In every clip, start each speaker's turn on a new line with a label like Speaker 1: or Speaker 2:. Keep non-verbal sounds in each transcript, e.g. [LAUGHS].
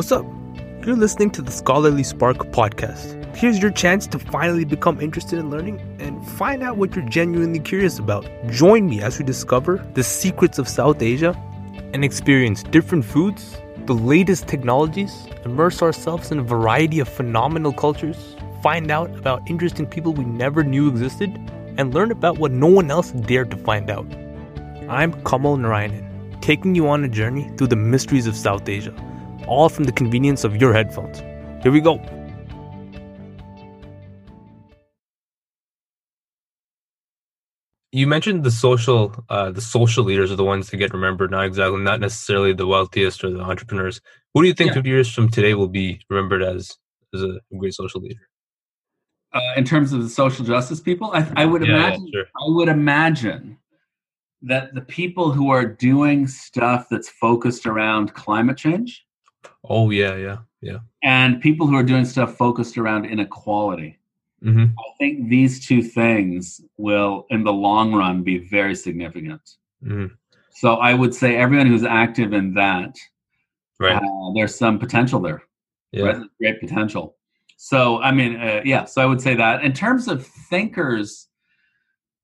Speaker 1: What's up? You're listening to the Scholarly Spark podcast. Here's your chance to finally become interested in learning and find out what you're genuinely curious about. Join me as we discover the secrets of South Asia and experience different foods, the latest technologies, immerse ourselves in a variety of phenomenal cultures, find out about interesting people we never knew existed, and learn about what no one else dared to find out. I'm Kamal Narayanan, taking you on a journey through the mysteries of South Asia all from the convenience of your headphones. Here we go. You mentioned the social, uh, the social leaders are the ones that get remembered, not exactly, not necessarily the wealthiest or the entrepreneurs. Who do you think yeah. 50 years from today will be remembered as as a great social leader?
Speaker 2: Uh, in terms of the social justice people, I, I would yeah, imagine. Yeah, sure. I would imagine that the people who are doing stuff that's focused around climate change
Speaker 1: Oh yeah, yeah, yeah.
Speaker 2: And people who are doing stuff focused around inequality. Mm-hmm. I think these two things will, in the long run, be very significant. Mm-hmm. So I would say everyone who's active in that, right? Uh, there's some potential there. Yeah, right? great potential. So I mean, uh, yeah. So I would say that in terms of thinkers,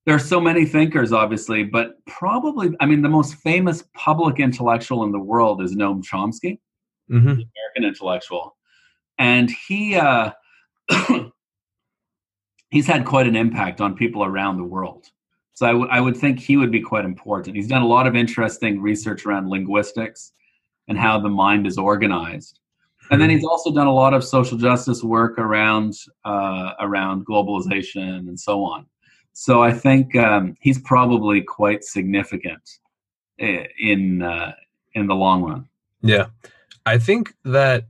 Speaker 2: there are so many thinkers, obviously, but probably, I mean, the most famous public intellectual in the world is Noam Chomsky mm-hmm. American intellectual, and he uh, [COUGHS] he's had quite an impact on people around the world. So I, w- I would think he would be quite important. He's done a lot of interesting research around linguistics and how the mind is organized. And then mm-hmm. he's also done a lot of social justice work around uh, around globalization and so on. So I think um, he's probably quite significant eh, in uh, in the long run.
Speaker 1: Yeah, I think that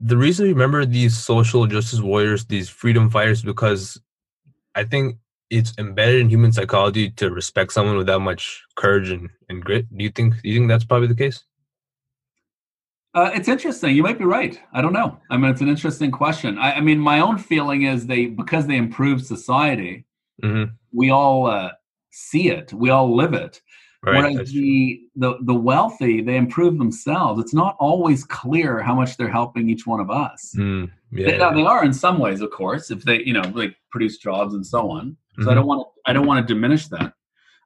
Speaker 1: the reason we remember these social justice warriors, these freedom fighters, because I think it's embedded in human psychology to respect someone with that much courage and, and grit. Do you think do you think that's probably the case?
Speaker 2: Uh, it's interesting. You might be right. I don't know. I mean, it's an interesting question. I, I mean, my own feeling is they because they improve society, mm-hmm. we all uh, see it, we all live it. Right, Whereas the, the the wealthy, they improve themselves. It's not always clear how much they're helping each one of us. Mm, yeah, they, yeah. they, are in some ways, of course, if they you know like produce jobs and so on. So mm-hmm. I don't want to I don't want to diminish that.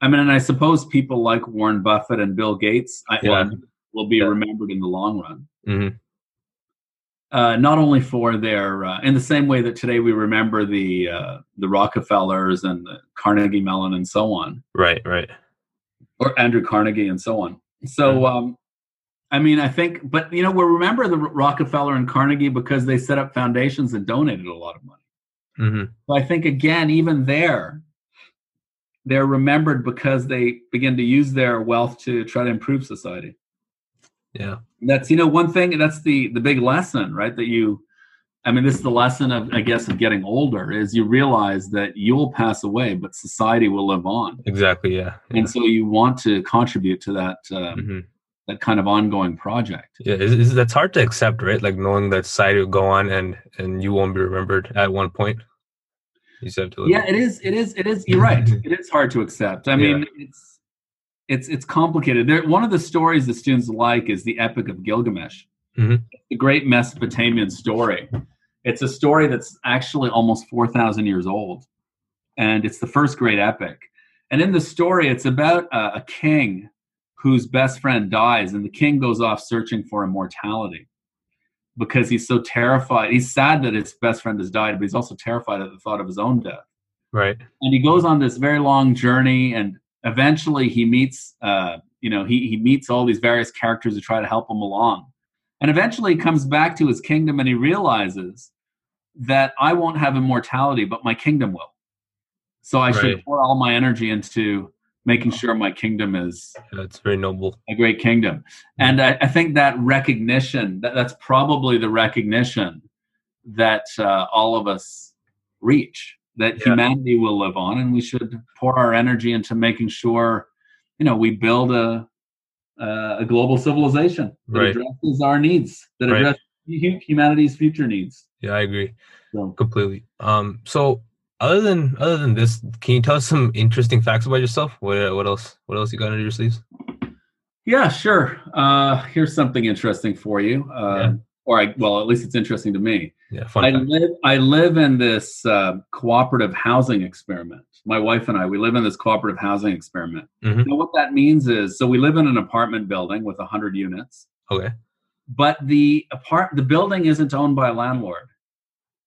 Speaker 2: I mean, and I suppose people like Warren Buffett and Bill Gates I, yeah. will be remembered in the long run. Mm-hmm. Uh, not only for their, uh, in the same way that today we remember the uh, the Rockefellers and the Carnegie Mellon and so on.
Speaker 1: Right, right
Speaker 2: or Andrew Carnegie and so on. So, um, I mean, I think, but you know, we remember the Rockefeller and Carnegie because they set up foundations and donated a lot of money. Mm-hmm. So I think again, even there, they're remembered because they begin to use their wealth to try to improve society.
Speaker 1: Yeah,
Speaker 2: that's you know one thing. That's the the big lesson, right? That you I mean, this is the lesson of, I guess, of getting older is you realize that you'll pass away, but society will live on.
Speaker 1: Exactly. Yeah.
Speaker 2: yeah. And so you want to contribute to that, um, mm-hmm. that kind of ongoing project.
Speaker 1: Yeah. It's, it's, that's hard to accept, right? Like knowing that society will go on and, and you won't be remembered at one point.
Speaker 2: You said to Yeah, it is. It is. It is. You're right. [LAUGHS] it is hard to accept. I mean, yeah. it's, it's, it's complicated. There, one of the stories that students like is the Epic of Gilgamesh. Mm-hmm. The great Mesopotamian story it's a story that's actually almost 4,000 years old. And it's the first great epic. And in the story, it's about a, a king whose best friend dies, and the king goes off searching for immortality because he's so terrified. He's sad that his best friend has died, but he's also terrified at the thought of his own death.
Speaker 1: Right.
Speaker 2: And he goes on this very long journey, and eventually he meets, uh, you know, he he meets all these various characters who try to help him along. And eventually he comes back to his kingdom and he realizes that I won't have immortality, but my kingdom will. So I right. should pour all my energy into making sure my kingdom is
Speaker 1: that's very noble
Speaker 2: a great kingdom and I, I, think that recognition that, that's probably the recognition that uh, all of us reach that yeah. humanity will live on and we should pour our energy into making sure you know we build a uh, a global civilization that right. addresses our needs, that right. addresses humanity's future needs.
Speaker 1: Yeah, I agree completely. Um, so other than other than this, can you tell us some interesting facts about yourself? What what else? What else you got under your sleeves?
Speaker 2: Yeah, sure. Uh, here's something interesting for you. Uh, yeah. Or I, well, at least it's interesting to me.
Speaker 1: Yeah.
Speaker 2: I live, I live in this uh, cooperative housing experiment. My wife and I, we live in this cooperative housing experiment. Mm-hmm. what that means is, so we live in an apartment building with hundred units.
Speaker 1: Okay.
Speaker 2: But the apart, the building isn't owned by a landlord.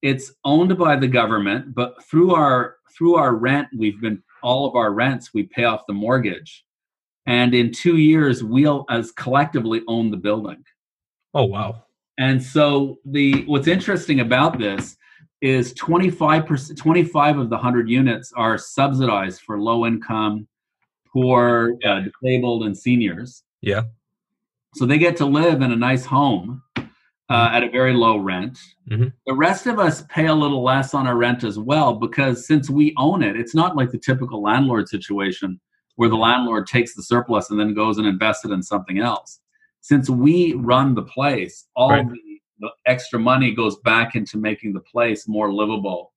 Speaker 2: It's owned by the government, but through our through our rent, we've been all of our rents, we pay off the mortgage, and in two years, we'll as collectively own the building.
Speaker 1: Oh wow!
Speaker 2: And so the what's interesting about this is 25% 25 of the 100 units are subsidized for low income, poor, uh, disabled and seniors.
Speaker 1: Yeah.
Speaker 2: So they get to live in a nice home uh, mm-hmm. at a very low rent. Mm-hmm. The rest of us pay a little less on our rent as well because since we own it, it's not like the typical landlord situation where the landlord takes the surplus and then goes and invests it in something else since we run the place, all right. the, the, extra money goes back into making the place more livable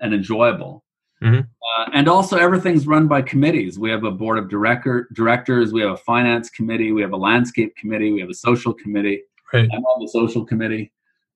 Speaker 2: and enjoyable. Mm-hmm. Uh, and also, everything's run by committees. We have a board of director directors. We have a finance committee. We have a landscape committee. We have a social committee. Right. I'm on the social committee.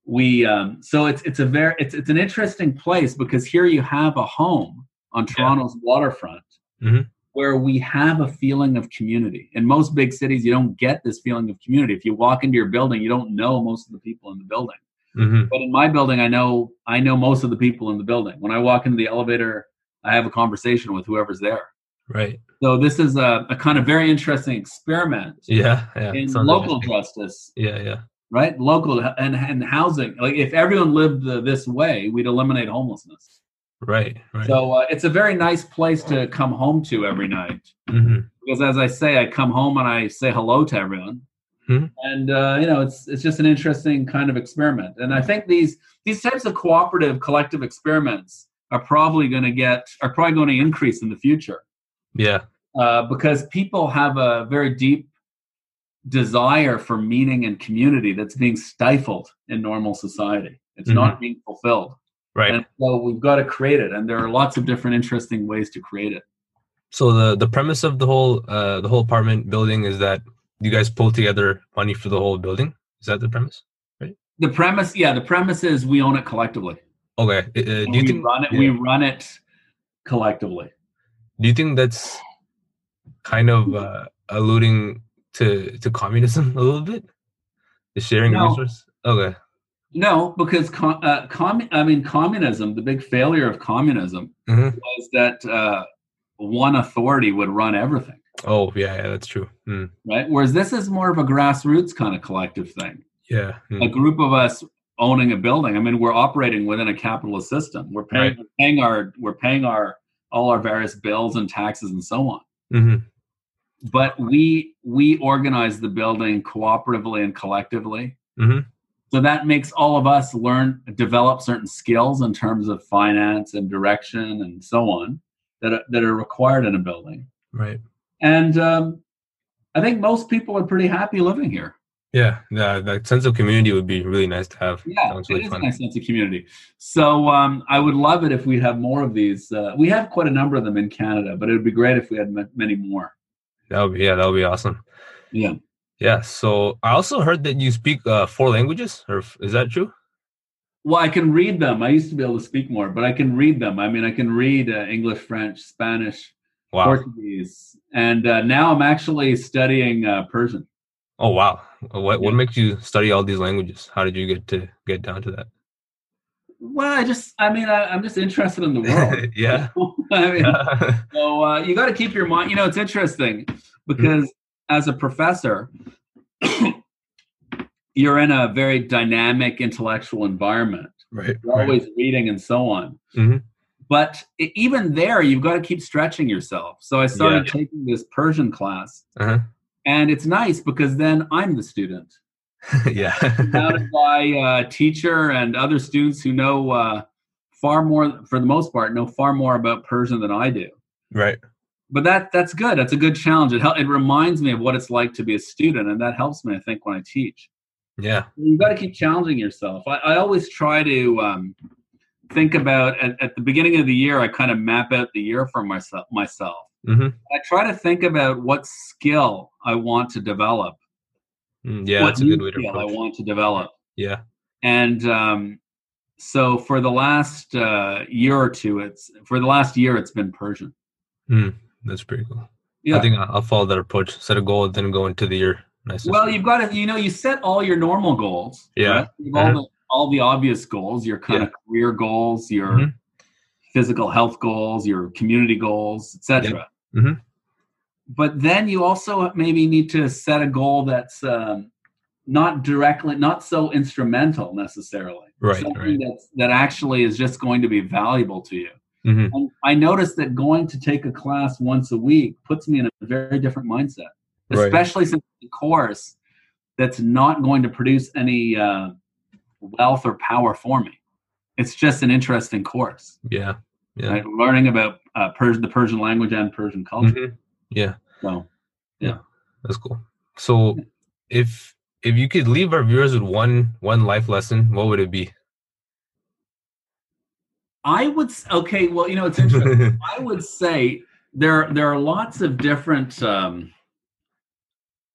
Speaker 2: We um, so it's it's a very it's it's an interesting place because here you have a home on Toronto's yeah. waterfront. Mm-hmm where we have a feeling of community. In most big cities, you don't get this feeling of community. If you walk into your building, you don't know most of the people in the building. Mm-hmm. But in my building, I know I know most of the people in the building. When I walk into the elevator, I have a conversation with whoever's there.
Speaker 1: Right.
Speaker 2: So this is a, a kind of very interesting experiment.
Speaker 1: Yeah, yeah.
Speaker 2: In local justice.
Speaker 1: Yeah, yeah.
Speaker 2: Right, local and and housing. Like if everyone lived uh, this way, we'd eliminate homelessness.
Speaker 1: Right. right.
Speaker 2: So uh, it's a very nice place to come home to every night. Mm-hmm. Because as I say, I come home and I say hello to everyone. Mm-hmm. And uh, you know, it's it's just an interesting kind of experiment. And I think these these types of cooperative collective experiments are probably going to get are probably going to increase in the future.
Speaker 1: Yeah.
Speaker 2: Uh, because people have a very deep desire for meaning and community that's being stifled in normal society. It's mm-hmm. not being fulfilled.
Speaker 1: Right.
Speaker 2: And so we've got to create it, and there are lots of different interesting ways to create it.
Speaker 1: So the the premise of the whole uh, the whole apartment building is that you guys pull together money for the whole building. Is that the premise? Right.
Speaker 2: The premise, yeah, the premise is we own it collectively.
Speaker 1: Okay. Uh, do you
Speaker 2: we
Speaker 1: think
Speaker 2: run it? Yeah. We run it collectively.
Speaker 1: Do you think that's kind of uh, alluding to to communism [LAUGHS] a little bit? The sharing no. resource. Okay.
Speaker 2: No, because com- uh, com- I mean, communism. The big failure of communism mm-hmm. was that uh, one authority would run everything.
Speaker 1: Oh yeah, yeah that's true. Mm.
Speaker 2: Right. Whereas this is more of a grassroots kind of collective thing.
Speaker 1: Yeah.
Speaker 2: Mm. A group of us owning a building. I mean, we're operating within a capitalist system. We're paying, right. we're paying our, we're paying our all our various bills and taxes and so on. Mm-hmm. But we we organize the building cooperatively and collectively. Mm-hmm. So that makes all of us learn, develop certain skills in terms of finance and direction and so on that are, that are required in a building.
Speaker 1: Right.
Speaker 2: And um, I think most people are pretty happy living here.
Speaker 1: Yeah, yeah, that sense of community would be really nice to have.
Speaker 2: Yeah, Sounds really it is fun. a nice sense of community. So um, I would love it if we have more of these. Uh, we have quite a number of them in Canada, but it would be great if we had m- many more.
Speaker 1: That would be yeah, that would be awesome.
Speaker 2: Yeah.
Speaker 1: Yeah. So I also heard that you speak uh, four languages, or is that true?
Speaker 2: Well, I can read them. I used to be able to speak more, but I can read them. I mean, I can read uh, English, French, Spanish, wow. Portuguese, and uh, now I'm actually studying uh, Persian.
Speaker 1: Oh wow! What yeah. what makes you study all these languages? How did you get to get down to that?
Speaker 2: Well, I just, I mean, I, am just interested in the [LAUGHS] world.
Speaker 1: yeah. [LAUGHS]
Speaker 2: I mean, [LAUGHS] so uh, you got to keep your mind. You know, it's interesting because as a professor, [CLEARS THROAT] you're in a very dynamic intellectual environment.
Speaker 1: Right.
Speaker 2: You're always
Speaker 1: right.
Speaker 2: reading and so on. Mm-hmm. But even there, you've got to keep stretching yourself. So I started yeah. taking this Persian class, uh-huh. and it's nice because then I'm the student. [LAUGHS]
Speaker 1: yeah.
Speaker 2: Surrounded [LAUGHS] by uh, teacher and other students who know uh, far more, for the most part, know far more about Persian than I do.
Speaker 1: Right
Speaker 2: but that that's good. That's a good challenge. It it reminds me of what it's like to be a student, and that helps me. I think when I teach.
Speaker 1: Yeah,
Speaker 2: you got to keep challenging yourself. I, I always try to um, think about at, at, the beginning of the year. I kind of map out the year for myself. Myself. Mm-hmm. I try to think about what skill I want to develop.
Speaker 1: Mm, yeah, what that's a good way to approach.
Speaker 2: I want to develop.
Speaker 1: Yeah.
Speaker 2: And um, so for the last uh, year or two, it's for the last year, it's been Persian.
Speaker 1: Mm, that's pretty cool. Yeah. I think I'll follow that approach. Set a goal, then go into the year.
Speaker 2: Nice. Well, you've got to, you know, you set all your normal goals.
Speaker 1: Yeah. Right?
Speaker 2: Mm-hmm. All, the, all the obvious goals, your kind yeah. of career goals, your mm-hmm. physical health goals, your community goals, etc.
Speaker 1: Yeah. Mm-hmm.
Speaker 2: But then you also maybe need to set a goal that's um, not directly, not so instrumental necessarily.
Speaker 1: Right. Something right.
Speaker 2: That's, that actually is just going to be valuable to you.
Speaker 1: Mm-hmm.
Speaker 2: I noticed that going to take a class once a week puts me in a very different mindset, especially right. since the course that's not going to produce any uh, wealth or power for me. It's just an interesting course.
Speaker 1: Yeah. Yeah.
Speaker 2: Right? Learning about uh, Persian, the Persian language and Persian culture.
Speaker 1: Mm-hmm. Yeah.
Speaker 2: So,
Speaker 1: yeah. yeah, that's cool. So, if if you could leave our viewers with one one life lesson, what would it be?
Speaker 2: I would okay. Well, you know, it's interesting. [LAUGHS] I would say there there are lots of different. Um,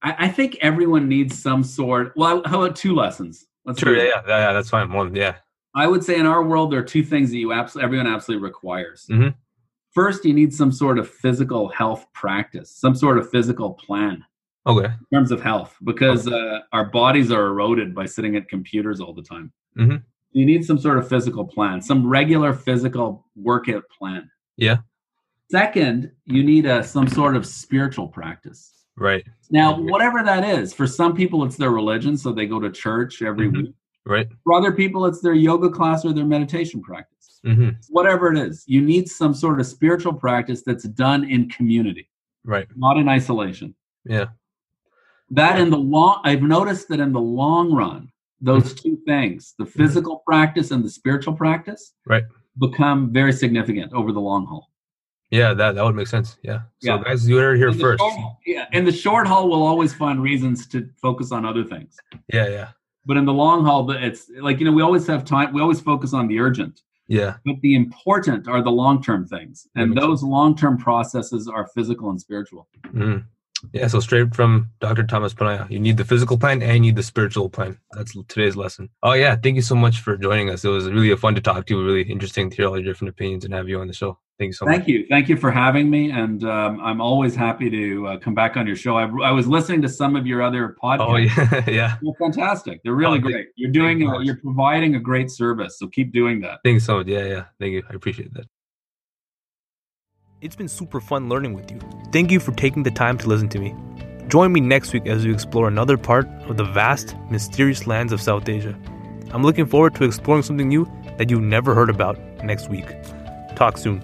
Speaker 2: I, I, think everyone needs some sort. Well, how about two lessons?
Speaker 1: Let's sure. Yeah, yeah, yeah, That's fine. One. Yeah.
Speaker 2: I would say in our world there are two things that you absolutely everyone absolutely requires.
Speaker 1: Mm-hmm.
Speaker 2: First, you need some sort of physical health practice, some sort of physical plan.
Speaker 1: Okay.
Speaker 2: In terms of health, because okay. uh, our bodies are eroded by sitting at computers all the time.
Speaker 1: Mm-hmm
Speaker 2: you need some sort of physical plan, some regular physical workout plan.
Speaker 1: Yeah.
Speaker 2: Second, you need a some sort of spiritual practice.
Speaker 1: Right.
Speaker 2: Now, whatever that is, for some people it's their religion, so they go to church every mm-hmm. week.
Speaker 1: Right.
Speaker 2: For other people, it's their yoga class or their meditation practice.
Speaker 1: Mm-hmm.
Speaker 2: Whatever it is, you need some sort of spiritual practice that's done in community.
Speaker 1: Right.
Speaker 2: Not in isolation.
Speaker 1: Yeah.
Speaker 2: That yeah. in the long, I've noticed that in the long run, those two things the mm-hmm. physical practice and the spiritual practice
Speaker 1: right.
Speaker 2: become very significant over the long haul.
Speaker 1: Yeah that, that would make sense. Yeah. So yeah. guys you are here first.
Speaker 2: short, yeah in the short haul we'll always find reasons to focus on other things.
Speaker 1: Yeah yeah.
Speaker 2: But in the long haul it's like you know we always have time we always focus on the urgent.
Speaker 1: Yeah.
Speaker 2: But the important are the long term things and those long term processes are physical and spiritual.
Speaker 1: Mm. Yeah, so straight from Dr. Thomas Ponniah, you need the physical plan and you need the spiritual plan. That's today's lesson. Oh yeah, thank you so much for joining us. It was really fun to talk to you. Really interesting to hear all your different opinions and have you on the show. Thank you so
Speaker 2: thank
Speaker 1: much.
Speaker 2: Thank you. Thank you for having me. And um, I'm always happy to uh, come back on your show. I, I, was listening to some of your other podcasts.
Speaker 1: Oh [LAUGHS] yeah, yeah.
Speaker 2: They're fantastic. They're really oh, great. You're doing. You you're providing a great service. So keep doing that.
Speaker 1: Thanks so much. Yeah, yeah. Thank you. I appreciate that.
Speaker 3: It's been super fun learning with you. Thank you for taking the time to listen to me. Join me next week as we explore another part of the vast, mysterious lands of South Asia. I'm looking forward to exploring something new that you've never heard about next week. Talk soon.